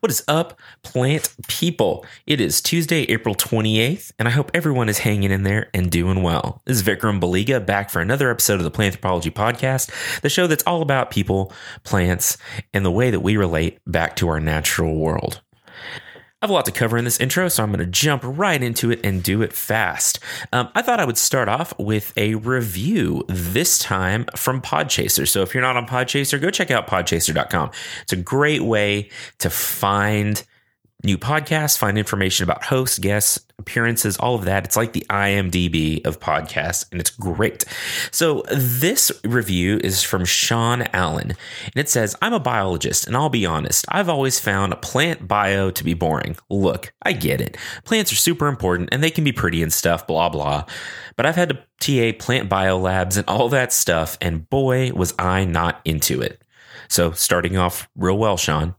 What is up, plant people? It is Tuesday, April 28th, and I hope everyone is hanging in there and doing well. This is Vikram Baliga back for another episode of the Planthropology Podcast, the show that's all about people, plants, and the way that we relate back to our natural world. Have a lot to cover in this intro, so I'm going to jump right into it and do it fast. Um, I thought I would start off with a review, this time from Podchaser. So if you're not on Podchaser, go check out podchaser.com. It's a great way to find new podcasts, find information about hosts, guests, appearances, all of that. It's like the IMDb of podcasts, and it's great. So, this review is from Sean Allen, and it says, I'm a biologist, and I'll be honest, I've always found a plant bio to be boring. Look, I get it. Plants are super important, and they can be pretty and stuff, blah, blah. But I've had to TA plant bio labs and all that stuff, and boy, was I not into it. So, starting off real well, Sean.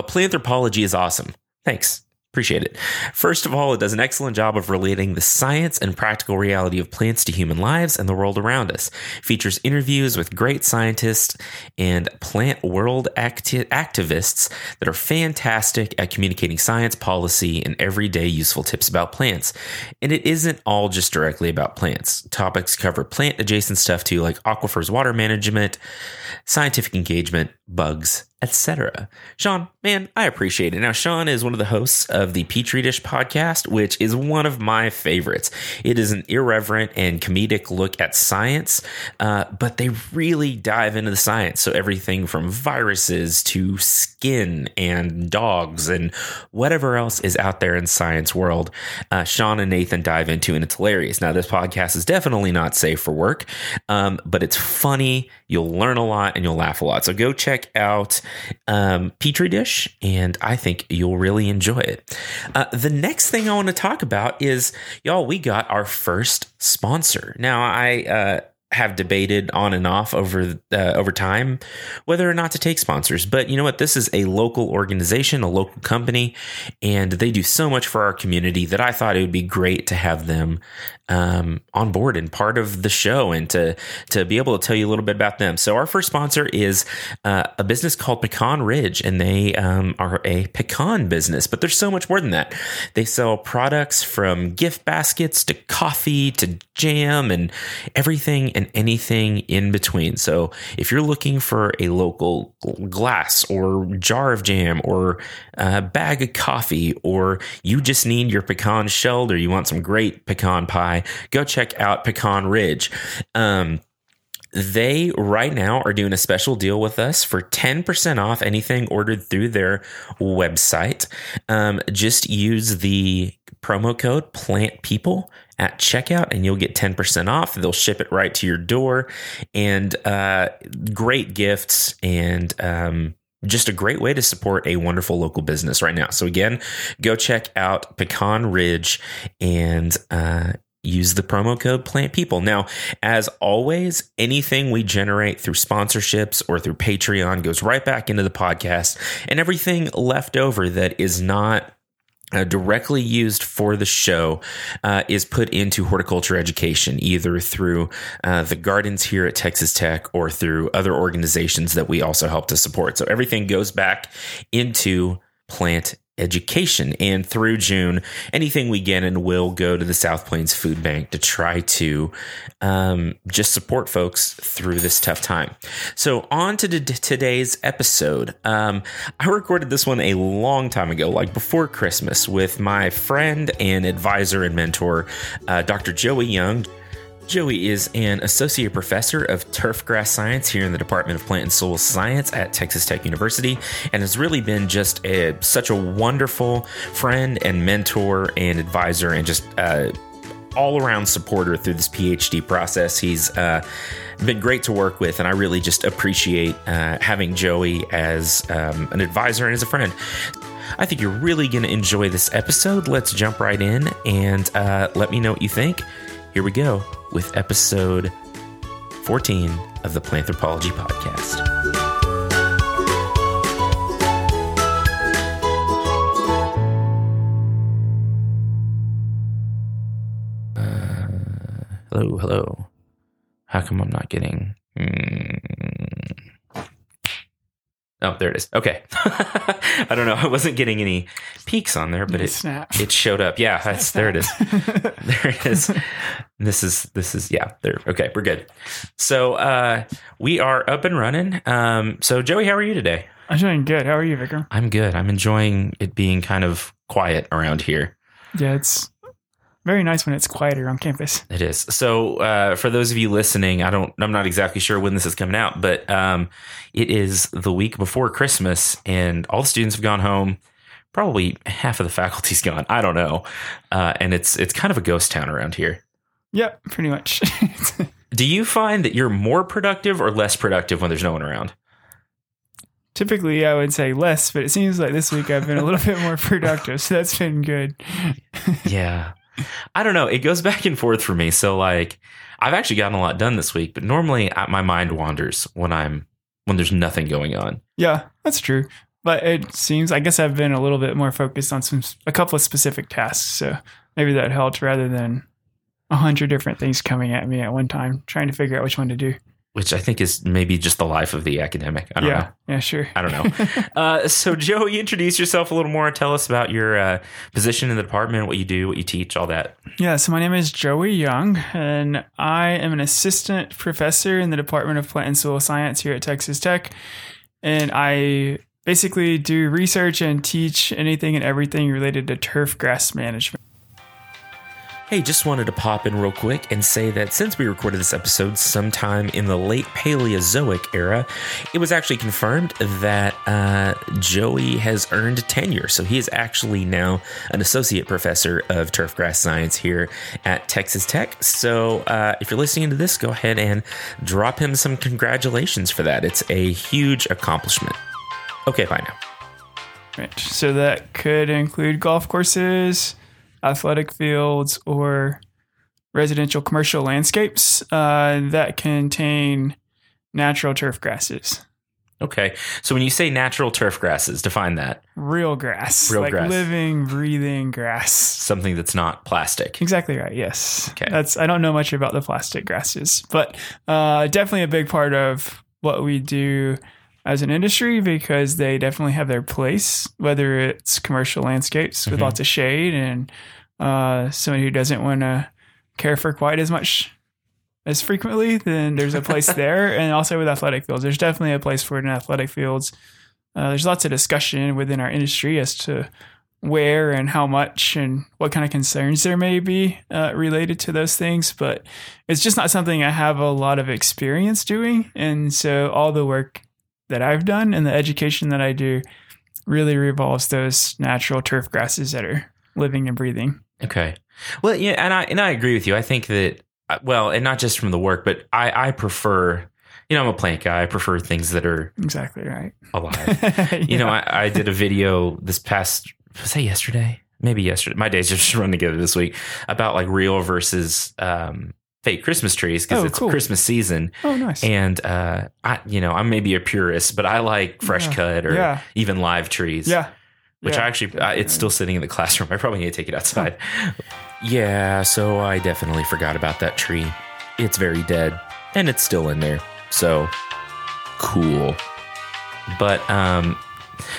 But planthropology is awesome. Thanks. Appreciate it. First of all, it does an excellent job of relating the science and practical reality of plants to human lives and the world around us. Features interviews with great scientists and plant world acti- activists that are fantastic at communicating science, policy, and everyday useful tips about plants. And it isn't all just directly about plants. Topics cover plant adjacent stuff too, like aquifers, water management, scientific engagement, bugs, etc. Sean, man, I appreciate it. Now, Sean is one of the hosts of the Petri Dish podcast, which is one of my favorites. It is an irreverent and comedic look at science, uh, but they really dive into the science. So, everything from viruses to skin and dogs and whatever else is out there in science world, uh, Sean and Nathan dive into, and it's hilarious. Now, this podcast is definitely not safe for work, um, but it's funny. You'll learn a lot and you'll laugh a lot. So, go check out um, Petri dish, and I think you'll really enjoy it. Uh, the next thing I want to talk about is y'all, we got our first sponsor. Now, I, uh, have debated on and off over uh, over time whether or not to take sponsors. But you know what? This is a local organization, a local company, and they do so much for our community that I thought it would be great to have them um, on board and part of the show and to to be able to tell you a little bit about them. So our first sponsor is uh, a business called Pecan Ridge, and they um, are a pecan business. But there's so much more than that. They sell products from gift baskets to coffee to jam and everything and anything in between. So if you're looking for a local glass or jar of jam or a bag of coffee, or you just need your pecan shelled or you want some great pecan pie, go check out Pecan Ridge. Um, they right now are doing a special deal with us for 10% off anything ordered through their website. Um, just use the promo code plant people at checkout and you'll get 10% off. They'll ship it right to your door and uh, great gifts and um, just a great way to support a wonderful local business right now. So, again, go check out Pecan Ridge and uh, use the promo code plant people now as always anything we generate through sponsorships or through patreon goes right back into the podcast and everything left over that is not uh, directly used for the show uh, is put into horticulture education, either through uh, the gardens here at Texas Tech or through other organizations that we also help to support. So everything goes back into plant education. And through June, anything we get in will go to the South Plains Food Bank to try to um, just support folks through this tough time. So, on to d- today's episode. Um, I recorded this one a long time ago, like before Christmas, with my friend and advisor and mentor, uh, Dr. Joey Young. Joey is an associate professor of turfgrass science here in the Department of Plant and Soil Science at Texas Tech University and has really been just a, such a wonderful friend and mentor and advisor and just uh, all around supporter through this PhD process. He's uh, been great to work with, and I really just appreciate uh, having Joey as um, an advisor and as a friend. I think you're really going to enjoy this episode. Let's jump right in and uh, let me know what you think. Here we go with episode 14 of the Planthropology Podcast. Uh, hello, hello. How come I'm not getting. Mm, Oh, there it is. Okay. I don't know. I wasn't getting any peaks on there, but it snap. it showed up. Yeah, that's, there it is. there it is. This is this is yeah. There. Okay, we're good. So uh, we are up and running. Um, so Joey, how are you today? I'm doing good. How are you, Vikram? I'm good. I'm enjoying it being kind of quiet around here. Yeah, it's very nice when it's quieter on campus. It is. So, uh, for those of you listening, I don't, I'm not exactly sure when this is coming out, but um, it is the week before Christmas, and all the students have gone home. Probably half of the faculty's gone. I don't know, uh, and it's it's kind of a ghost town around here. Yep, pretty much. Do you find that you're more productive or less productive when there's no one around? Typically, I would say less, but it seems like this week I've been a little bit more productive, so that's been good. yeah. I don't know. It goes back and forth for me. So like I've actually gotten a lot done this week, but normally uh, my mind wanders when I'm when there's nothing going on. Yeah, that's true. But it seems I guess I've been a little bit more focused on some a couple of specific tasks, so maybe that helped rather than a hundred different things coming at me at one time, trying to figure out which one to do. Which I think is maybe just the life of the academic. I don't yeah, know. yeah, sure. I don't know. uh, so, Joey, introduce yourself a little more. Tell us about your uh, position in the department, what you do, what you teach, all that. Yeah, so my name is Joey Young, and I am an assistant professor in the Department of Plant and Soil Science here at Texas Tech. And I basically do research and teach anything and everything related to turf grass management. Hey, just wanted to pop in real quick and say that since we recorded this episode sometime in the late Paleozoic era, it was actually confirmed that uh, Joey has earned tenure. So he is actually now an associate professor of turfgrass science here at Texas Tech. So uh, if you're listening to this, go ahead and drop him some congratulations for that. It's a huge accomplishment. Okay, bye now. Right. So that could include golf courses athletic fields, or residential commercial landscapes uh, that contain natural turf grasses. Okay. So when you say natural turf grasses, define that. Real grass. Real like grass. living, breathing grass. Something that's not plastic. Exactly right. Yes. Okay. That's I don't know much about the plastic grasses, but uh, definitely a big part of what we do as an industry because they definitely have their place, whether it's commercial landscapes with Mhm. lots of shade and uh, someone who doesn't want to care for quite as much as frequently, then there's a place there. And also with athletic fields, there's definitely a place for it in athletic fields. Uh, there's lots of discussion within our industry as to where and how much and what kind of concerns there may be uh, related to those things. But it's just not something I have a lot of experience doing. And so all the work that I've done and the education that I do really revolves those natural turf grasses that are living and breathing. Okay. Well, yeah, and I and I agree with you. I think that uh, well, and not just from the work, but I I prefer. You know, I'm a plant guy. I prefer things that are Exactly right. alive. You know, I, I did a video this past was that yesterday? Maybe yesterday. My days just run together this week about like real versus um, fake Christmas trees because Oh, it's cool. Christmas season. oh, nice. And uh, I, you know, I'm maybe a purist, but I like fresh Yeah. cut or Yeah. even live trees. yeah. which Yeah, I actually definitely. it's still sitting in the classroom. I probably need to take it outside. yeah, so I definitely forgot about that tree. It's very dead, and it's still in there. So cool. But um,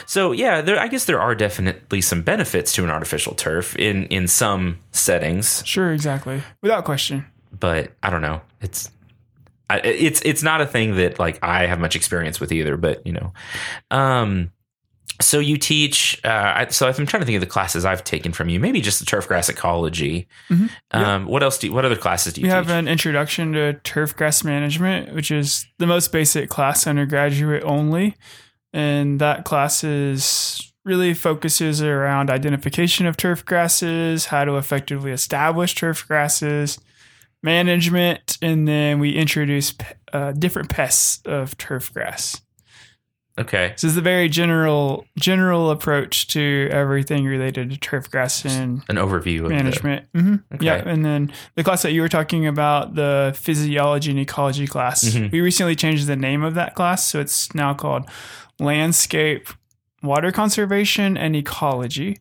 so yeah, there. I guess there are definitely some benefits to an artificial turf in in some settings, Sure, exactly. Without question. But I don't know. It's it's it's not a thing that like I have much experience with either. But you know, um, so you teach. Uh, I, so I'm trying to think of the classes I've taken from you. Maybe just the turf grass ecology. Mhm. Um, what else do? You, what other classes do you We have an introduction to turf grass management, which is the most basic class undergraduate only. And that class is really focuses around identification of turf grasses, how to effectively establish turf grasses, management, and then we introduce uh, different pests of turf grass. okay. This is the very general general approach to everything related to turf grass and An overview of management. hmm Okay. Yeah, and then the class that you were talking about, the physiology and ecology class, Mhm. we recently changed the name of that class, so it's now called Landscape Water Conservation and Ecology.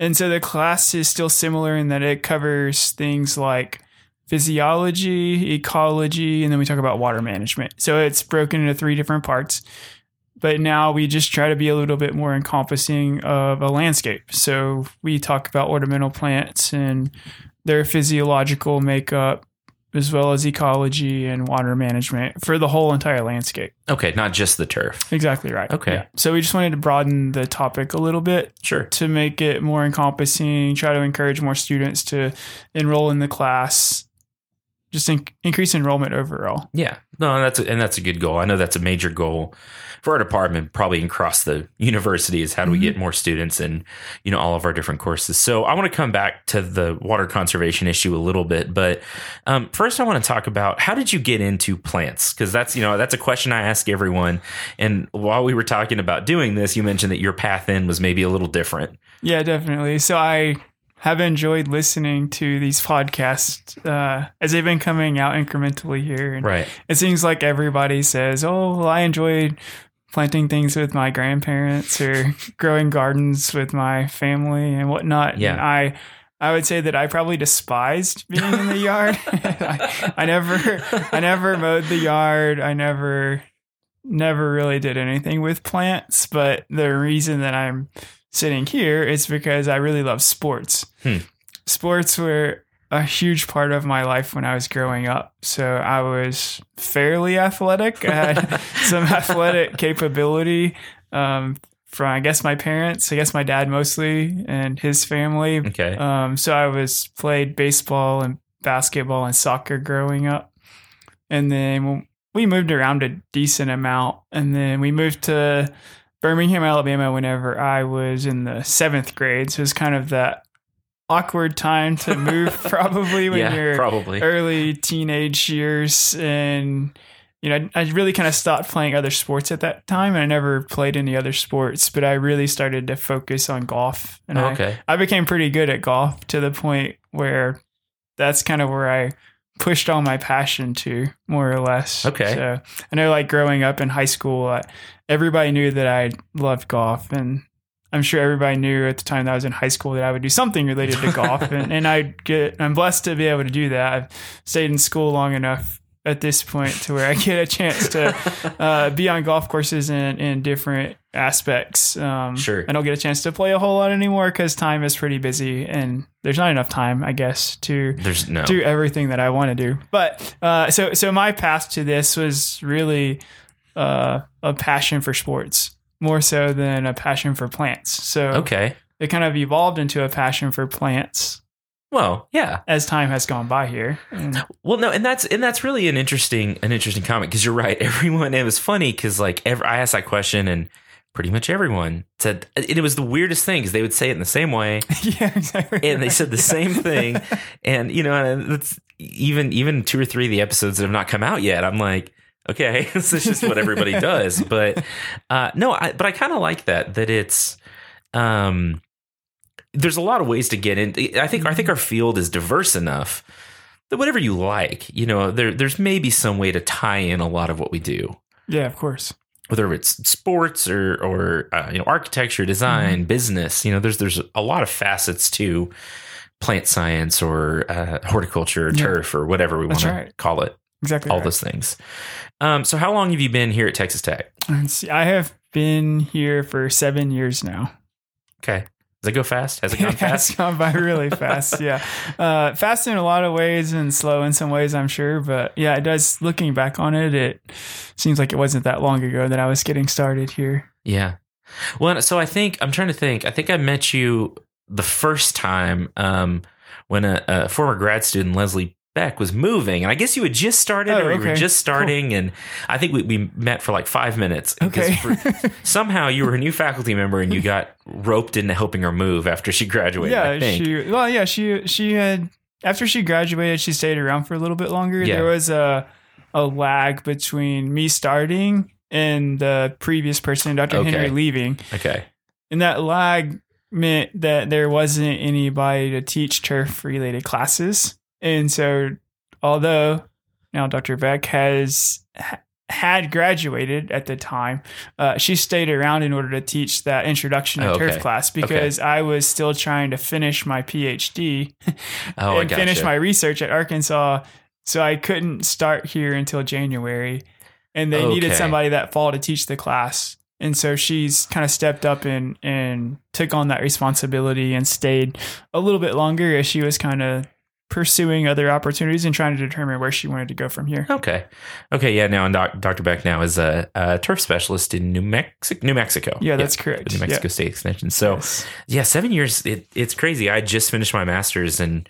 And so the class is still similar in that it covers things like physiology, ecology, and then we talk about water management. So it's broken into three different parts. but now we just try to be a little bit more encompassing of a landscape. So we talk about ornamental plants and their physiological makeup, as well as ecology and water management for the whole entire landscape. Okay, not just the turf. Exactly right. Okay. So we just wanted to broaden the topic a little bit Sure. to make it more encompassing, try to encourage more students to enroll in the class, just in- increase enrollment overall. Yeah, no, that's a, and that's a good goal. I know that's a major goal for our department, probably across the university. Is how do we Mhm. get more students in, you know, all of our different courses. So I want to come back to the water conservation issue a little bit, but um, first I want to talk about how did you get into plants? Because that's you know that's a question I ask everyone. And while we were talking about doing this, you mentioned that your path in was maybe a little different. Yeah, definitely. So I have enjoyed listening to these podcasts uh, as they've been coming out incrementally here. And Right. it seems like everybody says, "Oh, well, I enjoyed planting things with my grandparents or growing gardens with my family and whatnot." Yeah. And I, I would say that I probably despised being in the yard. I, I never, I never mowed the yard. I never, never really did anything with plants. But the reason that I'm sitting here is because I really love sports. Hmm. Sports were a huge part of my life when I was growing up. So I was fairly athletic. I had some athletic capability um, from, I guess, my parents. I guess my dad mostly and his family. Okay. Um, so I was played baseball and basketball and soccer growing up, and then we moved around a decent amount, and then we moved to Birmingham, Alabama. Whenever I was in the seventh grade, so it was kind of that awkward time to move, probably when yeah, you're probably. early teenage years and you know i really kind of stopped playing other sports at that time and i never played any other sports but i really started to focus on golf and I. I became pretty good at golf to the point where that's kind of where i pushed all my passion to more or less Okay. so i know like growing up in high school I, everybody knew that i loved golf and I'm sure everybody knew at the time that I was in high school that I would do something related to golf, and, and I get I'm blessed to be able to do that. I've stayed in school long enough at this point to where I get a chance to uh, be on golf courses in, in different aspects. Um, Sure. I don't get a chance to play a whole lot anymore because time is pretty busy, and there's not enough time, I guess, to There's no. do everything that I want to do. But uh, so so my path to this was really uh, a passion for sports more so than a passion for plants. So Okay. it kind of evolved into a passion for plants Well, yeah. as time has gone by here. And Well, no, and that's and that's really an interesting an interesting comment because you're right. Everyone, it was funny because like every, I asked that question and pretty much everyone said it was the weirdest thing because they would say it in the same way yeah, exactly. and they said the same thing and you know it's even even two or three of the episodes that have not come out yet. I'm like. Okay, this is just what everybody does, but uh, no, I, but I kind of like that. That it's um, there's a lot of ways to get in. I think I think our field is diverse enough that whatever you like, you know, there there's maybe some way to tie in a lot of what we do, Yeah, of course. whether it's sports or or uh, you know architecture, design, business. You know, there's there's a lot of facets to plant science or uh, horticulture, or Yeah. turf, or whatever we want That's to call it. Exactly. All right. those things. Um, so, how long have you been here at Texas Tech? Let's see, I have been here for seven years now. Okay, does it go fast? Has it gone fast? it's gone by really fast. Yeah, uh, fast in a lot of ways and slow in some ways, I'm sure. But yeah, it does. Looking back on it, it seems like it wasn't that long ago that I was getting started here. Yeah. Well, so I think I'm trying to think. I think I met you the first time um, when a, a former grad student, Leslie Beck, was moving, and I guess you had just started, Oh, or you were just starting, and I think we, we met for like five minutes. Okay. for- somehow you were a new faculty member, and you got roped into helping her move after she graduated. I yeah, she. Well, yeah, she she had after she graduated, she stayed around for a little bit longer. Yeah. There was a a lag between me starting and the previous person, Dr. Okay. Henry, leaving. okay. And that lag meant that there wasn't anybody to teach turf related classes. And so, although now Dr. Beck has had graduated at the time, uh, she stayed around in order to teach that introduction to Oh, turf class because I was still trying to finish my PhD Oh, I and finish my research at Arkansas. So I couldn't start here until January. And they needed somebody that fall to teach the class. And so she's kind of stepped up and and took on that responsibility and stayed a little bit longer as she was kind of pursuing other opportunities and trying to determine where she wanted to go from here. Okay. Okay. Yeah. Now, and doc, Dr. Beck now is a, a turf specialist in New Mexico. New Mexico. Yeah, that's correct. the New Mexico Yeah. State Extension. So, Yes. yeah, seven years. It, it's crazy. I just finished my master's, and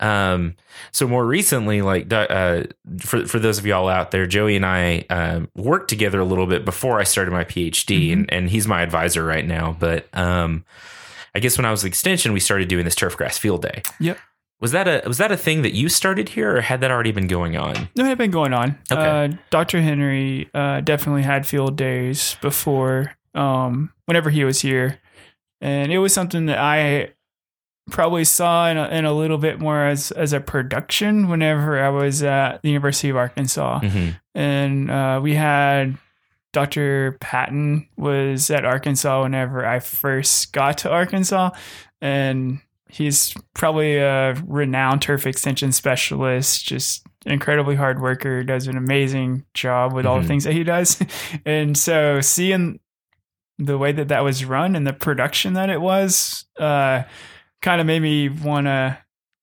um, so more recently, like uh, for for those of y'all out there, Joey and I um, worked together a little bit before I started my PhD, and and he's my advisor right now. But um, I guess when I was the extension, we started doing this turf grass field day. Yep. Was that a was that a thing that you started here, or had that already been going on? No, it had been going on. Okay. Uh, Dr. Henry uh, definitely had field days before, um, whenever he was here, and it was something that I probably saw in a, in a little bit more as as a production whenever I was at the University of Arkansas, hmm and uh, we had Dr. Patton was at Arkansas whenever I first got to Arkansas, and he's probably a renowned turf extension specialist, just incredibly hard worker, does an amazing job with all Mhm. the things that he does. and so seeing the way that that was run and the production that it was, uh, kind of made me want to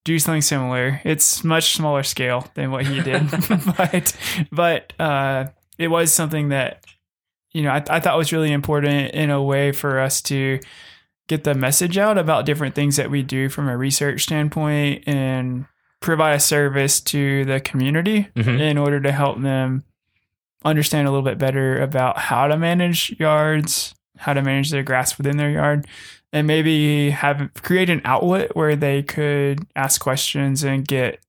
do something similar. It's much smaller scale than what he did, but but uh, it was something that you know I, I thought was really important in a way for us to get the message out about different things that we do from a research standpoint and provide a service to the community Mhm. in order to help them understand a little bit better about how to manage yards, how to manage their grass within their yard, and maybe have create an outlet where they could ask questions and get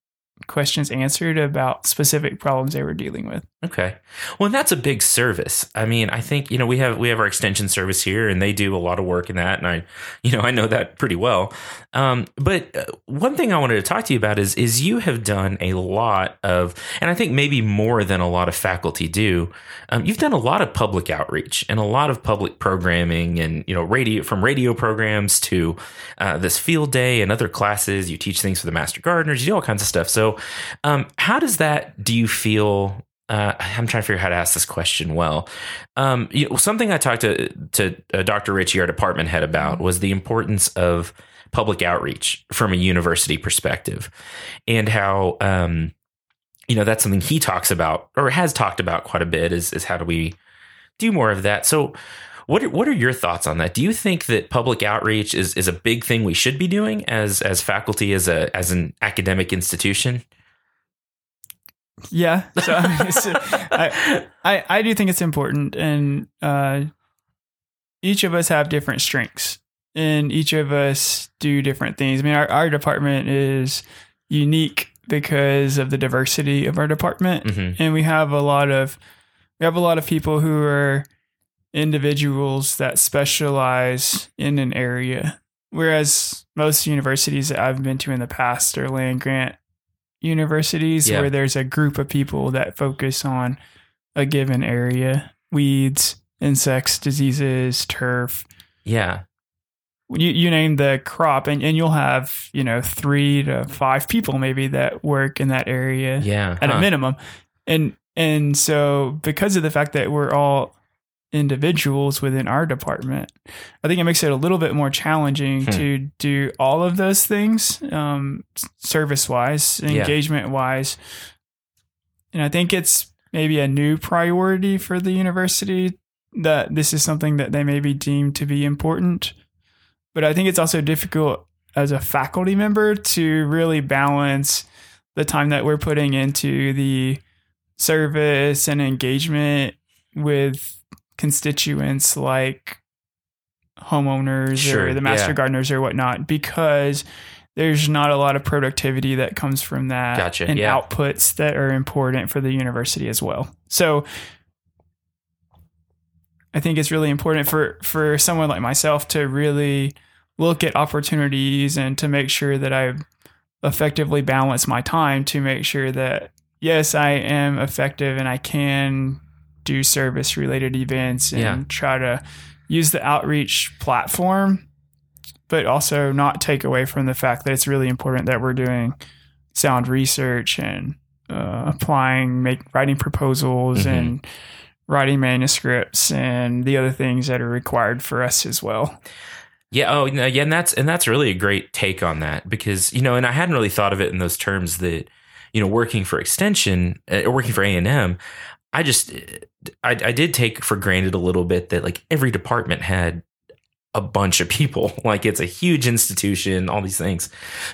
questions answered about specific problems they were dealing with. Okay. Well, that's a big service. I mean, I think, you know, we have we have our extension service here and they do a lot of work in that and I, you know, I know that pretty well. Um, but uh, one thing I wanted to talk to you about is is you have done a lot of and I think maybe more than a lot of faculty do. Um, you've done a lot of public outreach and a lot of public programming and, you know, radio from radio programs to uh, this field day and other classes. You teach things for the master gardeners, you do all kinds of stuff. So, um, how does that do you feel uh, I'm trying to figure out how to ask this question well. Um, you know, something I talked to to uh, Dr. Ritchie, our department head, about was the importance of public outreach from a university perspective, and how um, you know that's something he talks about or has talked about quite a bit. Is is how do we do more of that? So. What are, what are your thoughts on that? Do you think that public outreach is, is a big thing we should be doing as as faculty as a as an academic institution? Yeah. So, so I, I, I do think it's important. And uh, each of us have different strengths and each of us do different things. I mean, our, our department is unique because of the diversity of our department. Mhm. And we have a lot of, we have a lot of people who are individuals that specialize in an area. Whereas most universities that I've been to in the past are land grant universities Yeah. where there's a group of people that focus on a given area weeds, insects, diseases, turf. Yeah. You, you name the crop, and, and you'll have, you know, three to five people maybe that work in that area Yeah. at huh. a minimum. And and so because of the fact that we're all individuals within our department, I think it makes it a little bit more challenging Hmm. to do all of those things, um, service wise, engagement wise. And I think it's maybe a new priority for the university that this is something that they maybe deem to be important. But I think it's also difficult as a faculty member to really balance the time that we're putting into the service and engagement with constituents like homeowners Sure, or the master yeah. gardeners or whatnot because there's not a lot of productivity that comes from that Gotcha, and yeah. outputs that are important for the university as well. So I think it's really important for for someone like myself to really look at opportunities and to make sure that I effectively balance my time to make sure that yes, I am effective and I can do service related events and Yeah. try to use the outreach platform, but also not take away from the fact that it's really important that we're doing sound research and uh, applying, make writing proposals Mhm. and writing manuscripts and the other things that are required for us as well. Yeah. Oh, yeah. And that's and that's really a great take on that because you know, and I hadn't really thought of it in those terms that you know, working for extension uh, or working for A and M, I just I, I did take for granted a little bit that like every department had a bunch of people. Like it's a huge institution, all these things.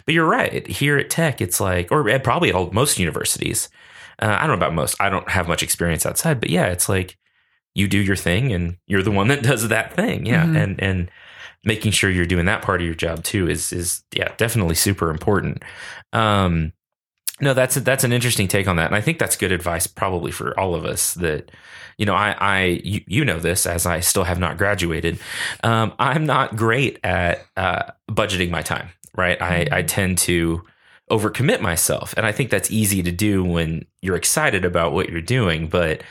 But you're right. Here at Tech, it's like, or at probably all most universities. Uh, I don't know about most. I don't have much experience outside, but yeah, it's like you do your thing and you're the one that does that thing. Yeah, Mhm. and and making sure you're doing that part of your job too is is yeah definitely super important. Um, no, that's a, that's an interesting take on that, and I think that's good advice probably for all of us. That you know, I I you, you know this as I still have not graduated. Um, I'm not great at uh, budgeting my time. Right, I I tend to overcommit myself, and I think that's easy to do when you're excited about what you're doing, but.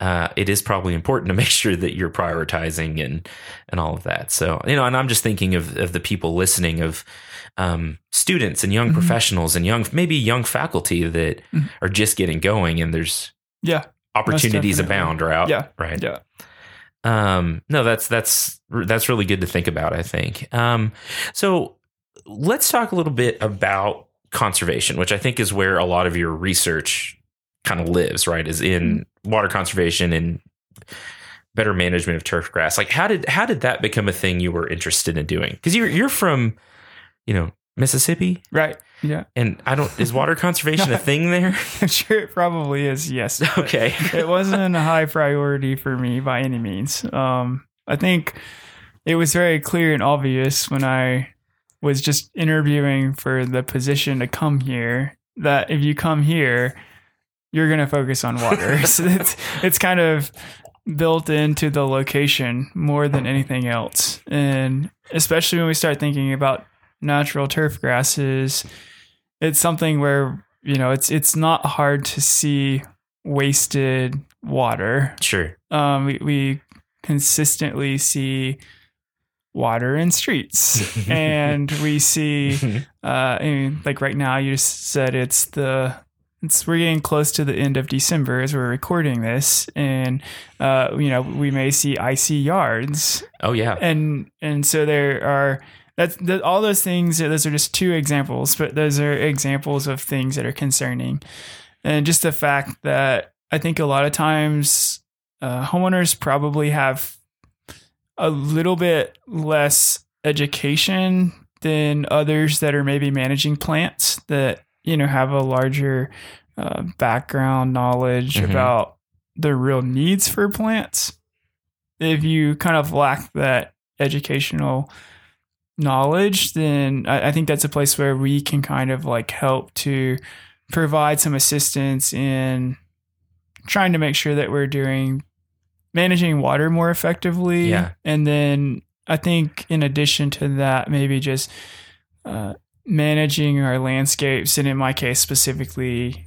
Uh, it is probably important to make sure that you're prioritizing and and all of that. So you know, and I'm just thinking of of the people listening of um, students and young Mhm. professionals and young maybe young faculty that Mhm. are just getting going and there's Yeah. opportunities abound out Yeah. right Yeah. um no that's that's that's really good to think about i think um so let's talk a little bit about conservation which i think is where a lot of your research kind of lives right is in water conservation and better management of turf grass like how did how did that become a thing you were interested in doing because you're you're from you know mississippi Right. Yeah. and i don't is water conservation a thing there I'm sure it probably is. Yes. okay it wasn't a high priority for me by any means. Um, I think it was very clear and obvious when I was just interviewing for the position to come here that if you come here, you're going to focus on water. so it's it's kind of built into the location more than anything else, and especially when we start thinking about natural turf grasses, it's something where you know it's it's not hard to see wasted water. sure. Um, we, we consistently see water in streets, and we see uh, I mean, like right now, you just said it's the it's we're getting close to the end of December as we're recording this, and uh, you know we may see icy yards, oh yeah. And and so there are that's that, all those things. Those are just two examples, but those are examples of things that are concerning, and just the fact that I think a lot of times uh, homeowners probably have a little bit less education than others that are maybe managing plants that you know have a larger uh, background knowledge Mhm. about the real needs for plants if you kind of lack that educational knowledge then I, I think that's a place where we can kind of like help to provide some assistance in trying to make sure that we're doing managing water more effectively Yeah. and then i think in addition to that maybe just uh, managing our landscapes and in my case specifically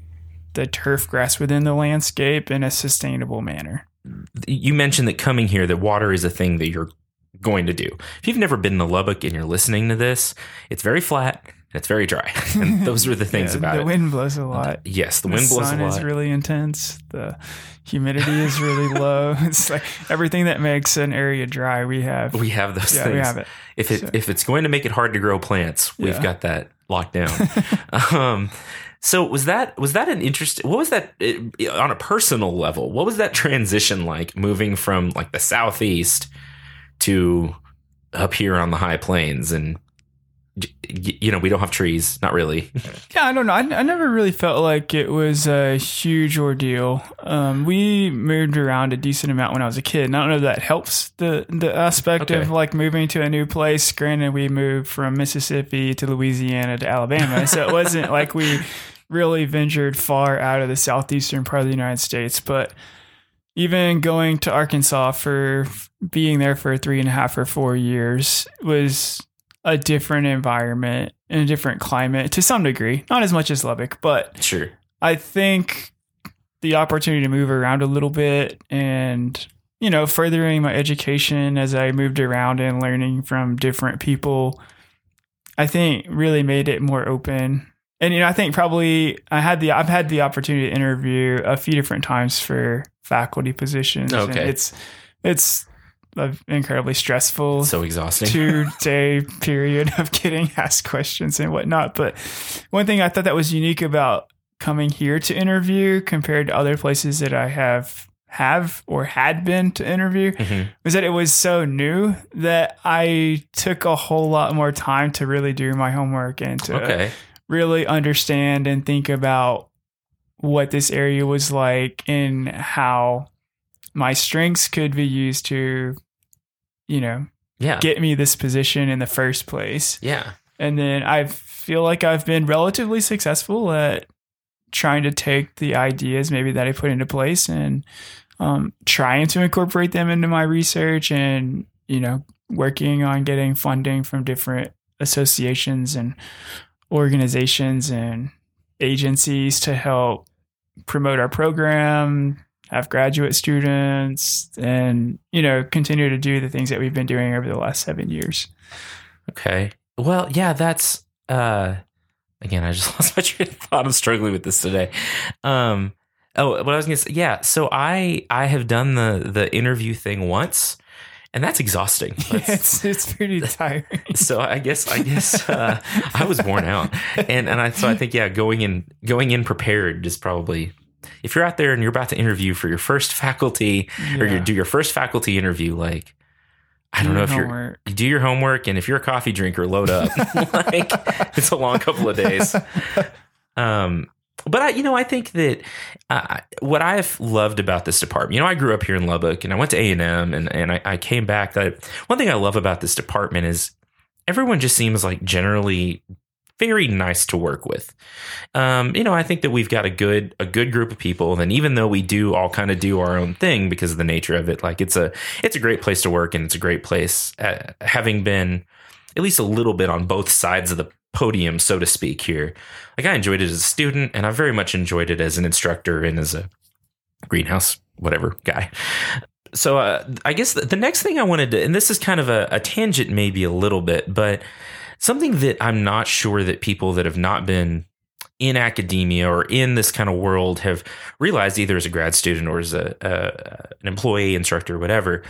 the turf grass within the landscape in a sustainable manner you mentioned that coming here that water is a thing that you're going to do if you've never been to lubbock and you're listening to this it's very flat and it's very dry and those are the things Yeah, about the it The wind blows a lot yes the wind blows a sun is really intense. The humidity is really low. It's like everything that makes an area dry. We have. we have those yeah, things we have it. if it So- if it's going to make it hard to grow plants we've Yeah. got that locked down um so was that was that an interest what was that eh, on a personal level what was that transition like moving from like the southeast to up here on the high plains and you know we don't have trees not really Yeah, I don't know. I, I never really felt like it was a huge ordeal. Um, we moved around a decent amount when I was a kid, and I don't know if that helps the the aspect Okay. of like moving to a new place. Granted, we moved from Mississippi to Louisiana to Alabama, so it wasn't like we really ventured far out of the southeastern part of the United States. But even going to Arkansas for being there for three and a half or four years was a different environment and a different climate to some degree, not as much as Lubbock, but sure. I think the opportunity to move around a little bit and you know furthering my education as I moved around and learning from different people I think really made it more open and you know, I think probably I had the I've had the opportunity to interview a few different times for faculty positions. and Okay. it's it's an incredibly stressful So exhausting. two day period of getting asked questions and whatnot. But one thing I thought that was unique about coming here to interview compared to other places that I have have or had been to interview Mhm. was that it was so new that I took a whole lot more time to really do my homework and to Okay. Really understand and think about what this area was like and how my strengths could be used to, you know, Yeah. get me this position in the first place. yeah. And then I feel like I've been relatively successful at trying to take the ideas maybe that I put into place and um, trying to incorporate them into my research and, you know, working on getting funding from different associations and organizations and agencies to help promote our program, have graduate students, and, you know, continue to do the things that we've been doing over the last seven years. Okay. Well, yeah, that's uh again, I just lost my train of thought. I'm struggling with this today. Um oh, what I was gonna say, yeah, so I I have done the the interview thing once, and that's exhausting. That's- it's it's pretty tiring. so I guess I guess uh, I was worn out, and and I so I think yeah, going in going in prepared is probably if you're out there and you're about to interview for your first faculty or you do your first faculty interview, like I don't Do know if you're you do your homework and if you're a coffee drinker, load up. like it's a long couple of days. Um, but I, you know, I think that uh, what I've loved about this department, you know, I grew up here in Lubbock and I went to A and and I, I came back. That one thing I love about this department is everyone just seems like generally very nice to work with. Um, you know, I think that we've got a good a good group of people, and even though we do all kind of do our own thing because of the nature of it, like it's a it's a great place to work, and it's a great place. Uh, having been at least a little bit on both sides of the podium, so to speak, here. Like I enjoyed it as a student, and I very much enjoyed it as an instructor and as a greenhouse whatever guy. So uh, I guess the, next thing I wanted to, and this is kind of a, a tangent, maybe a little bit, but something that I'm not sure that people that have not been in academia or in this kind of world have realized either as a grad student or as a, a an employee instructor or whatever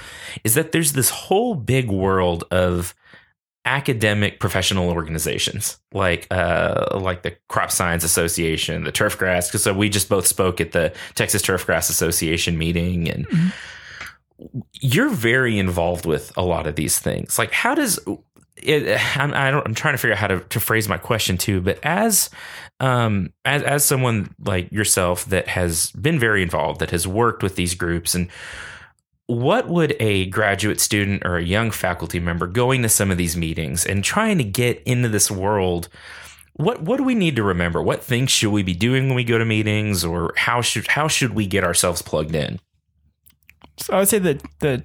is that there's this whole big world of academic professional organizations like uh like the crop science association the Turfgrass. because so we just both spoke at the texas Turfgrass association meeting and you're very involved with a lot of these things like how does it, I'm, I don't, I'm trying to figure out how to, to phrase my question too, but as, um, as, as someone like yourself that has been very involved, that has worked with these groups and what would a graduate student or a young faculty member going to some of these meetings and trying to get into this world what what do we need to remember what things should we be doing when we go to meetings or how should how should we get ourselves plugged in So I would say that the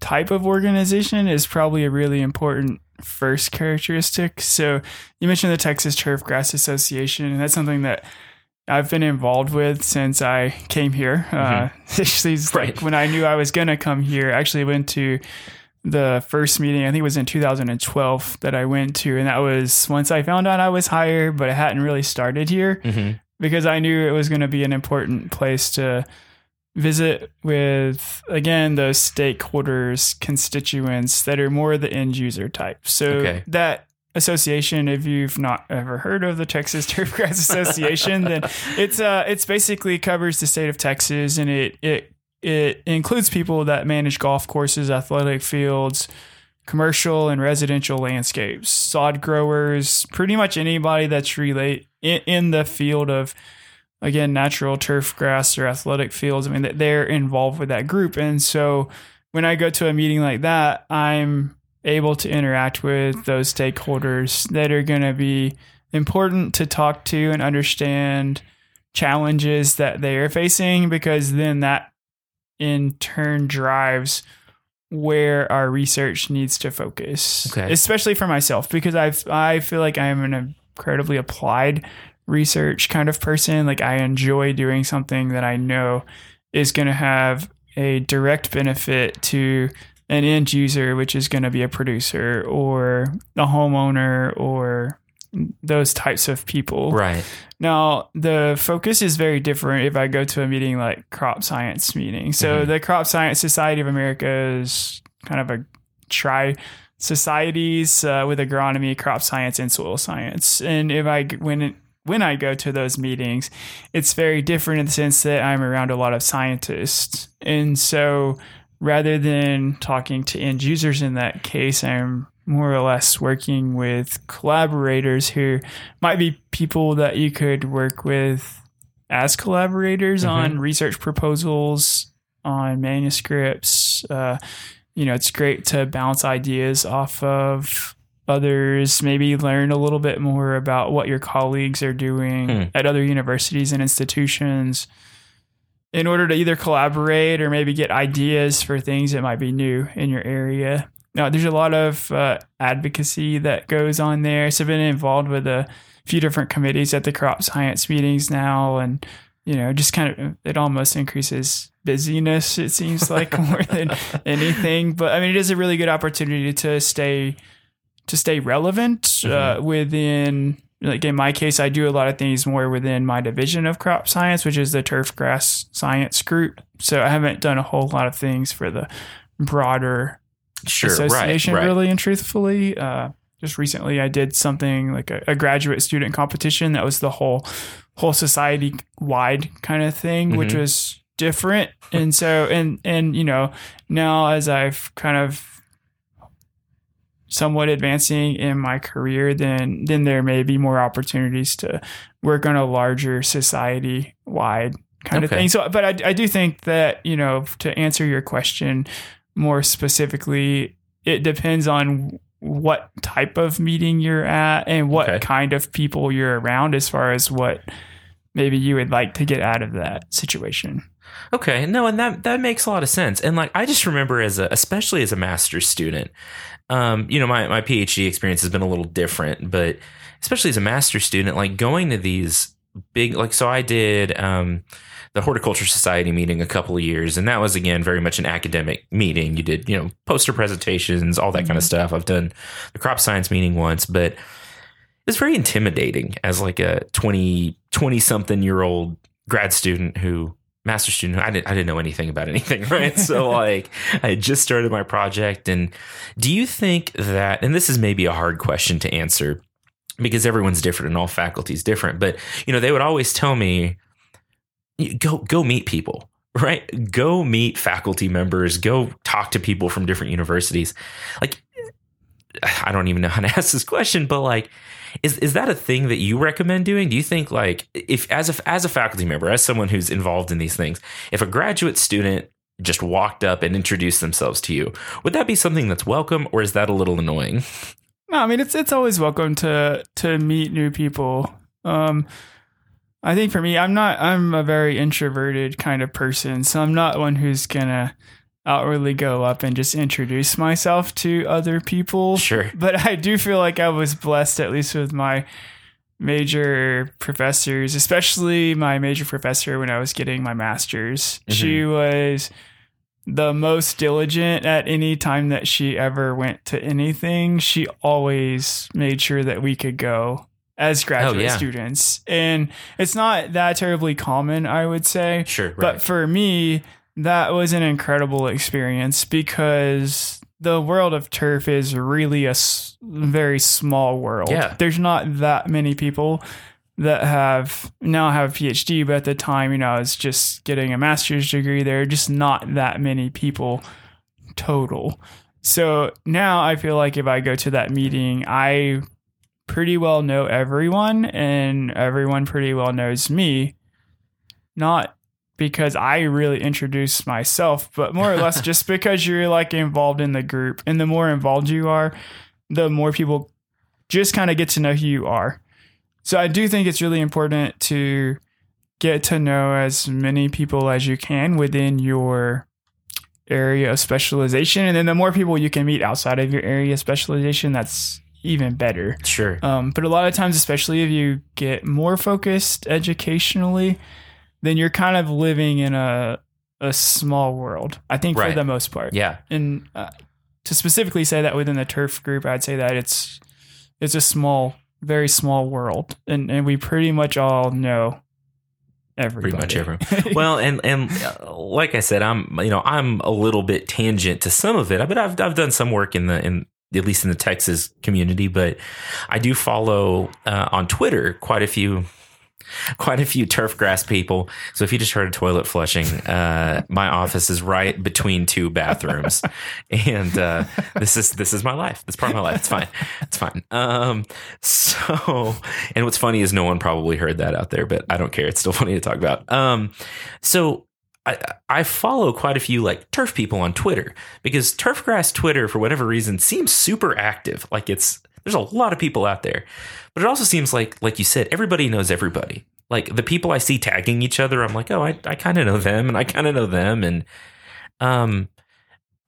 type of organization is probably a really important first characteristic. So you mentioned the Texas Turf Grass Association, and that's something that I've been involved with since I came here. Uh, actually, it's Right. like when I knew I was going to come here, I actually went to the first meeting, I think it was in 2012 that I went to. And that was once I found out I was hired, but I hadn't really started here mm-hmm. because I knew it was going to be an important place to visit with again those stakeholders constituents that are more the end user type so Okay. that association if you've not ever heard of the texas turfgrass association then it's uh it's basically covers the state of texas and it it it includes people that manage golf courses athletic fields commercial and residential landscapes sod growers pretty much anybody that's relate in, in the field of again natural turf grass or athletic fields. I mean they're involved with that group. And so when i go to a meeting like that i'm able to interact with those stakeholders that are going to be important to talk to and understand challenges that they are facing because then that in turn drives where our research needs to focus Okay. especially for myself because i i feel like i'm an incredibly applied research kind of person like i enjoy doing something that i know is going to have a direct benefit to an end user which is going to be a producer or a homeowner or those types of people. Right. Now, the focus is very different if I go to a meeting like crop science meeting. So Mhm. the Crop Science Society of America is kind of a tri societies uh, with agronomy, crop science, and soil science. And if I when when I go to those meetings, it's very different in the sense that I'm around a lot of scientists, and so rather than talking to end users in that case, I'm more or less working with collaborators who might be people that you could work with as collaborators Mhm. on research proposals, on manuscripts. Uh, you know, it's great to bounce ideas off of others, maybe learn a little bit more about what your colleagues are doing Hmm. at other universities and institutions in order to either collaborate or maybe get ideas for things that might be new in your area. Now, there's a lot of uh, advocacy that goes on there. So I've been involved with a few different committees at the crop science meetings now, and you know, just kind of it almost increases busyness. It seems like more than anything, but I mean, it is a really good opportunity to stay to stay relevant uh, within. Like in my case, I do a lot of things more within my division of crop science, which is the turf grass science group. So I haven't done a whole lot of things for the broader Sure. Association Right. really and truthfully uh, just recently i did something like a, a graduate student competition that was the whole whole society wide kind of thing which Mhm. was different and so and and you know now as i've kind of somewhat advancing in my career then then there may be more opportunities to work on a larger society wide kind of thing so but I, I do think that you know to answer your question more specifically, it depends on what type of meeting you're at and what Okay. kind of people you're around as far as what maybe you would like to get out of that situation. Okay, no, and that that makes a lot of sense. And like I just remember as a especially as a master's student, um, you know, my my PhD experience has been a little different, but especially as a master's student, like going to these big like so I did um the horticulture society meeting a couple of years and that was again very much an academic meeting you did you know poster presentations all that kind of stuff i've done the crop science meeting once but it's very intimidating as like a 20 20 something year old grad student who master student I didn't I didn't know anything about anything right? So like I just started my project and do you think that and this is maybe a hard question to answer because everyone's different and all faculty is different but you know they would always tell me go go meet people right? Go meet faculty members go talk to people from different universities. Like I don't even know how to ask this question, but like, is is that a thing that you recommend doing? Do you think like if as a as a faculty member, as someone who's involved in these things, if a graduate student just walked up and introduced themselves to you, would that be something that's welcome, or is that a little annoying? No, I mean it's it's always welcome to to meet new people. Um, I think for me, I'm not. I'm a very introverted kind of person, so I'm not one who's gonna outwardly go up and just introduce myself to other people. Sure. But I do feel like I was blessed, at least with my major professors, especially my major professor when I was getting my master's. Mm-hmm. She was the most diligent at any time that she ever went to anything. She always made sure that we could go as graduate yeah. students. And it's not that terribly common, I would say. Sure. Right. But for me, that was an incredible experience because the world of turf is really a s- very small world. Yeah. There's not that many people that have now have a PhD, but at the time, you know, I was just getting a master's degree. There are just not that many people total. So now I feel like if I go to that meeting, I pretty well know everyone and everyone pretty well knows me. Not because I really introduce myself, but more or less just because you're like involved in the group. And the more involved you are, the more people just kind of get to know who you are. So I do think it's really important to get to know as many people as you can within your area of specialization. And then the more people you can meet outside of your area of specialization, that's even better. sure. Um, but a lot of times, especially if you get more focused educationally, then you're kind of living in a a small world. I think for the most part. yeah. And uh, to specifically say that within the turf group, I'd say that it's it's a small very small world, and and we pretty much all know everybody. Pretty much everyone. well, and and uh, like I said, I'm you know I'm a little bit tangent to some of it, but I've I've done some work in the in at least in the Texas community, but I do follow uh, on Twitter quite a few quite a few turf grass people. So if you just heard a toilet flushing, uh, my office is right between two bathrooms, and uh, this is this is my life. This part of my life. It's fine. It's fine. Um, so, and what's funny is no one probably heard that out there, but I don't care. It's still funny to talk about. Um, so I, I follow quite a few like turf people on Twitter because turfgrass Twitter, for whatever reason, seems super active. Like it's there's a lot of people out there, but it also seems like like you said, everybody knows everybody. Like the people I see tagging each other, I'm like, oh, I I kind of know them, and I kind of know them, and um.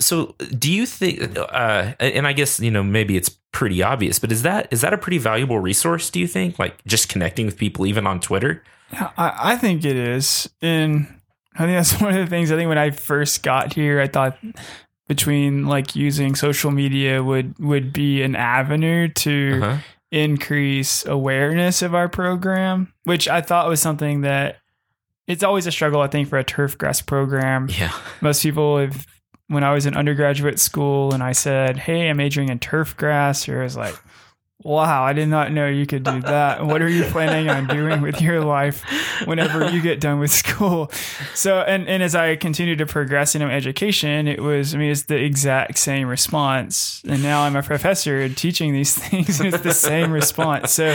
So, do you think? Uh, and I guess you know maybe it's pretty obvious, but is that is that a pretty valuable resource? Do you think, like just connecting with people even on Twitter? Yeah, I, I think it is, and I think that's one of the things. I think when I first got here, I thought between like using social media would would be an avenue to Uh-huh. increase awareness of our program, which I thought was something that it's always a struggle. I think for a turf grass program, Yeah. most people have. When I was in undergraduate school and I said, "Hey, I'm majoring in turf grass," or I was like, "Wow, I did not know you could do that. What are you planning on doing with your life whenever you get done with school?" So, and and as I continued to progress in my education, it was, I mean, it's the exact same response. And now I'm a professor and teaching these things, and it's the same response. So,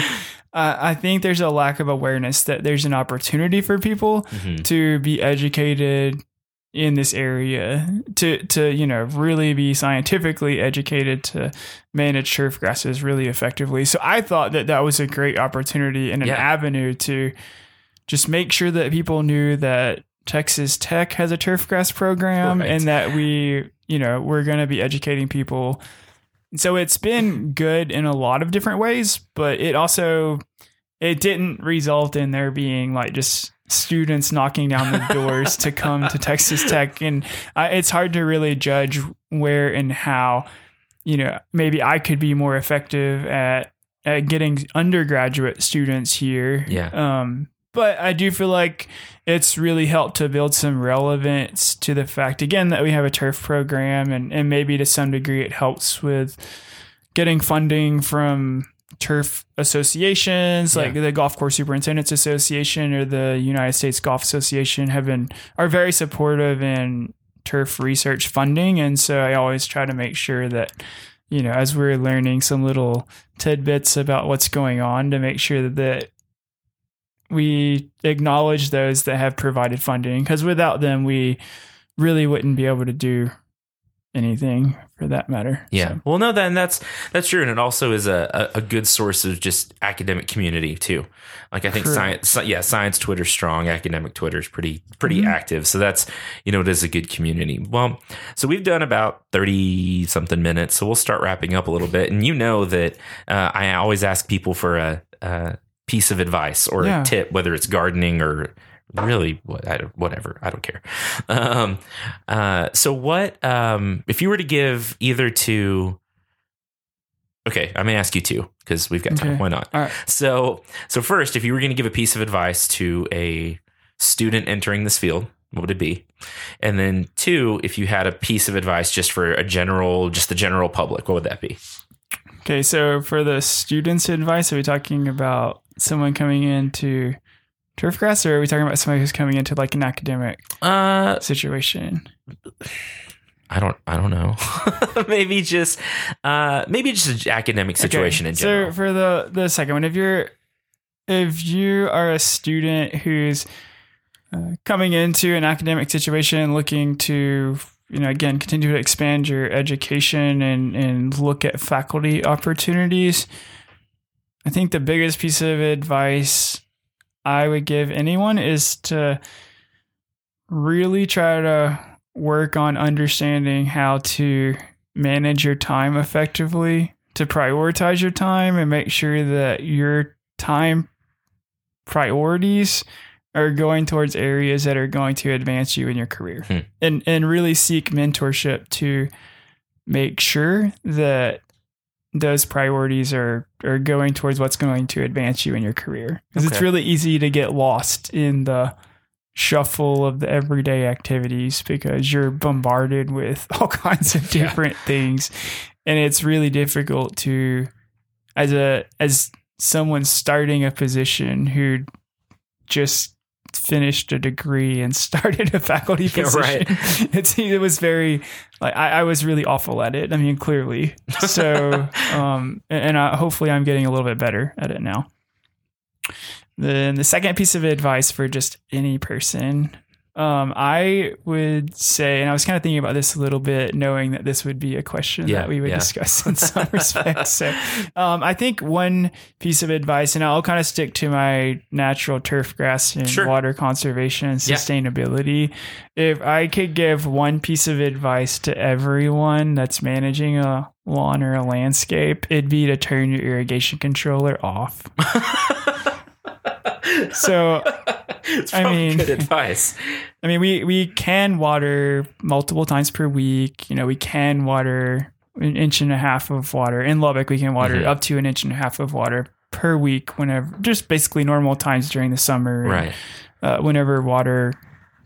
uh, I think there's a lack of awareness that there's an opportunity for people Mhm. to be educated in this area to to you know really be scientifically educated to manage turf grasses really effectively so i thought that that was a great opportunity and an Yeah. avenue to just make sure that people knew that texas tech has a turf grass program Right. and that we you know we're going to be educating people so it's been good in a lot of different ways but it also it didn't result in there being like just students knocking down the doors to come to Texas Tech, and it's hard to really judge where and how. You know, maybe I could be more effective at at getting undergraduate students here. Yeah. Um, but I do feel like it's really helped to build some relevance to the fact again that we have a turf program, and and maybe to some degree it helps with getting funding from turf associations like the golf course superintendents association or the united states golf association have been are very supportive in turf research funding. And so i always try to make sure that you know as we're learning some little tidbits about what's going on to make sure that, that we acknowledge those that have provided funding because without them we really wouldn't be able to do anything for that matter Yeah. So, Well, no, then that's that's true, and it also is a, a, a good source of just academic community too. Like I think Correct. science, yeah, science Twitter's strong, academic Twitter's pretty pretty Mhm. active. So that's you know it is a good community. Well, so we've done about thirty something minutes, so we'll start wrapping up a little bit. And you know that uh, I always ask people for a, a piece of advice or Yeah. a tip, whether it's gardening or really what whatever i don't care. Um uh so what um if you were to give either to okay i'm gonna ask you two because we've got time. Okay. why not? Right. So so first if you were going to give a piece of advice to a student entering this field what would it be? And then two if you had a piece of advice just for a general just the general public what would that be? Okay, so for the students' advice, are we talking about someone coming into turfgrass, or are we talking about somebody who's coming into like an academic uh situation? i don't i don't know maybe just uh maybe just an academic situation Okay, in general So for the the second one, if you're if you are a student who's uh, coming into an academic situation, looking to you know again continue to expand your education and and look at faculty opportunities, I think the biggest piece of advice I would give anyone is to really try to work on understanding how to manage your time effectively, to prioritize your time and make sure that your time priorities are going towards areas that are going to advance you in your career. Hmm. And and really seek mentorship to make sure that those priorities are are going towards what's going to advance you in your career. Because it's really easy to get lost in the shuffle of the everyday activities because you're bombarded with all kinds of Yeah. different things. And it's really difficult to as a as someone starting a position who just finished a degree and started a faculty Yeah, position. Right. it's it was very like I, I was really awful at it i mean clearly. So um and, and I, hopefully i'm getting a little bit better at it now. Then the second piece of advice for just any person um i would say and i was kind of thinking about this a little bit knowing that this would be a question Yeah, that we would yeah. discuss in some respects so um i think one piece of advice and i'll kind of stick to my natural turf grass and Sure. water conservation and Yeah. sustainability if i could give one piece of advice to everyone that's managing a lawn or a landscape it'd be to turn your irrigation controller off so it's I mean- good advice. I mean, we we can water multiple times per week. You know, we can water an inch and a half of water in Lubbock. We can water Mhm. up to an inch and a half of water per week whenever, just basically normal times during the summer. and, Uh, whenever water,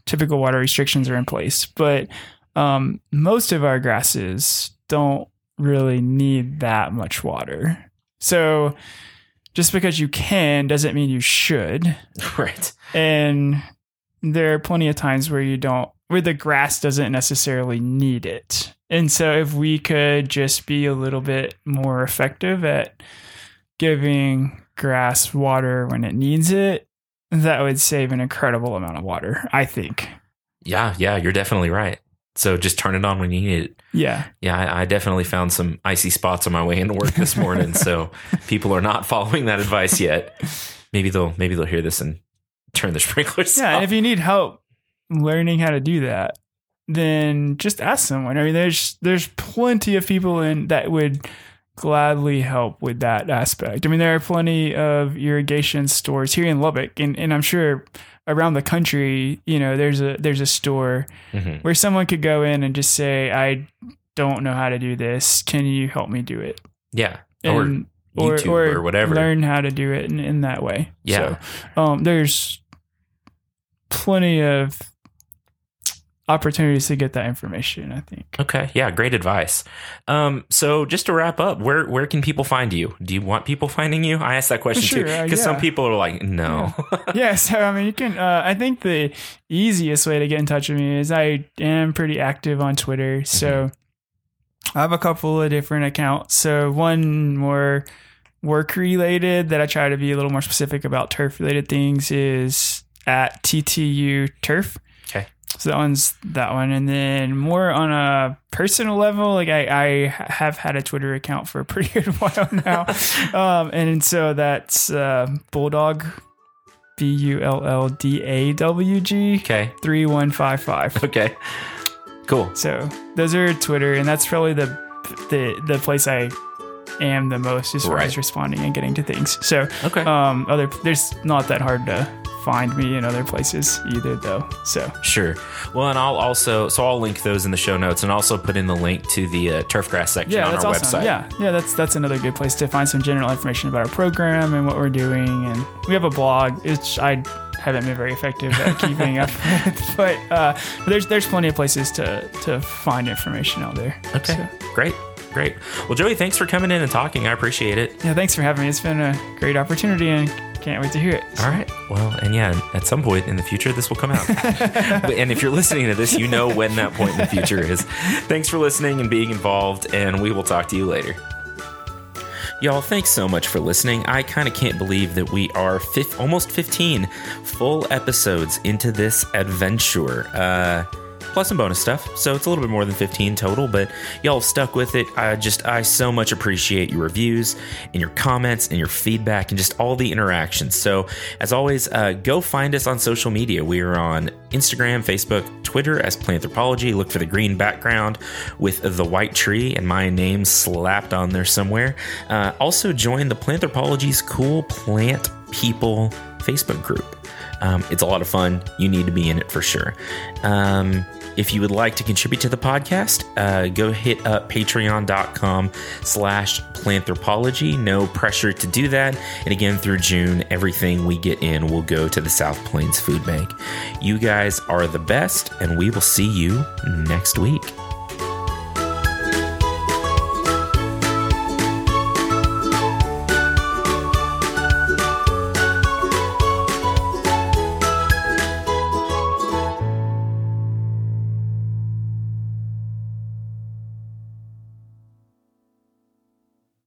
typical water restrictions are in place. But um, most of our grasses don't really need that much water. So just because you can doesn't mean you should Right. and there are plenty of times where you don't where the grass doesn't necessarily need it and so if we could just be a little bit more effective at giving grass water when it needs it that would save an incredible amount of water i think Yeah. Yeah. You're definitely right. So just turn it on when you need it. yeah Yeah, I, I definitely found some icy spots on my way into work this morning. so people are not following that advice yet. Maybe they'll maybe they'll hear this and turn the sprinklers yeah and off. if you need help learning how to do that then just ask someone i mean there's there's plenty of people in that would gladly help with that aspect i mean there are plenty of irrigation stores here in lubbock and, and i'm sure around the country you know there's a there's a store Mhm. where someone could go in and just say i don't know how to do this can you help me do it Yeah. and or YouTube or, whatever. learn how to do it in, in that way. Yeah. So, um, there's plenty of opportunities to get that information. I think. Okay. Yeah, great advice. Um, so just to wrap up, where where can people find you? Do you want people finding you? I asked that question too Sure, uh, because some people are like, no. yeah. So I mean, you can. Uh, I think the easiest way to get in touch with me is I am pretty active on Twitter. So I have a couple of different accounts. So one more work related that I try to be a little more specific about turf related things is at TTU Turf. So that one's that one, and then more on a personal level, like I, I have had a Twitter account for a pretty good while now, um, and so that's uh, Bulldawg, B U L L D A W G okay. three one five five. Okay. Cool. So those are Twitter, and that's probably the the the place I am the most as far Right. as responding and getting to things. So Okay. um, other there's not that hard to find me in other places either, though. So Sure. Well, and I'll also so I'll link those in the show notes, and also put in the link to the uh, turf grass section yeah, on that's our awesome. website. Yeah, yeah, that's that's another good place to find some general information about our program and what we're doing. And we have a blog, which I haven't been very effective at keeping up with, but uh, there's there's plenty of places to to find information out there. Okay. So, Great. Great. Well, Joey, thanks for coming in and talking. I appreciate it. yeah, thanks for having me. It's been a great opportunity, and can't wait to hear it. All right. Well, and yeah, at some point in the future, this will come out. And if you're listening to this, you know when that point in the future is. Thanks for listening and being involved, and we will talk to you later. Y'all, thanks so much for listening. I kind of can't believe that we are fif- almost 15 full episodes into this adventure. Uh, plus some bonus stuff. So it's a little bit more than 15 total, but y'all stuck with it. I just, I so much appreciate your reviews and your comments and your feedback and just all the interactions. So as always, uh, go find us on social media. We are on Instagram, Facebook, Twitter as Planthropology. Look for the green background with the white tree and my name slapped on there somewhere. Uh, also join the Planthropology's cool plant People Facebook group. Um, it's a lot of fun. You need to be in it for sure. Um, if you would like to contribute to the podcast, uh, go hit up patreon.com slash planthropology. No pressure to do that. And again, through June, everything we get in will go to the South Plains Food Bank. You guys are the best, and we will see you next week.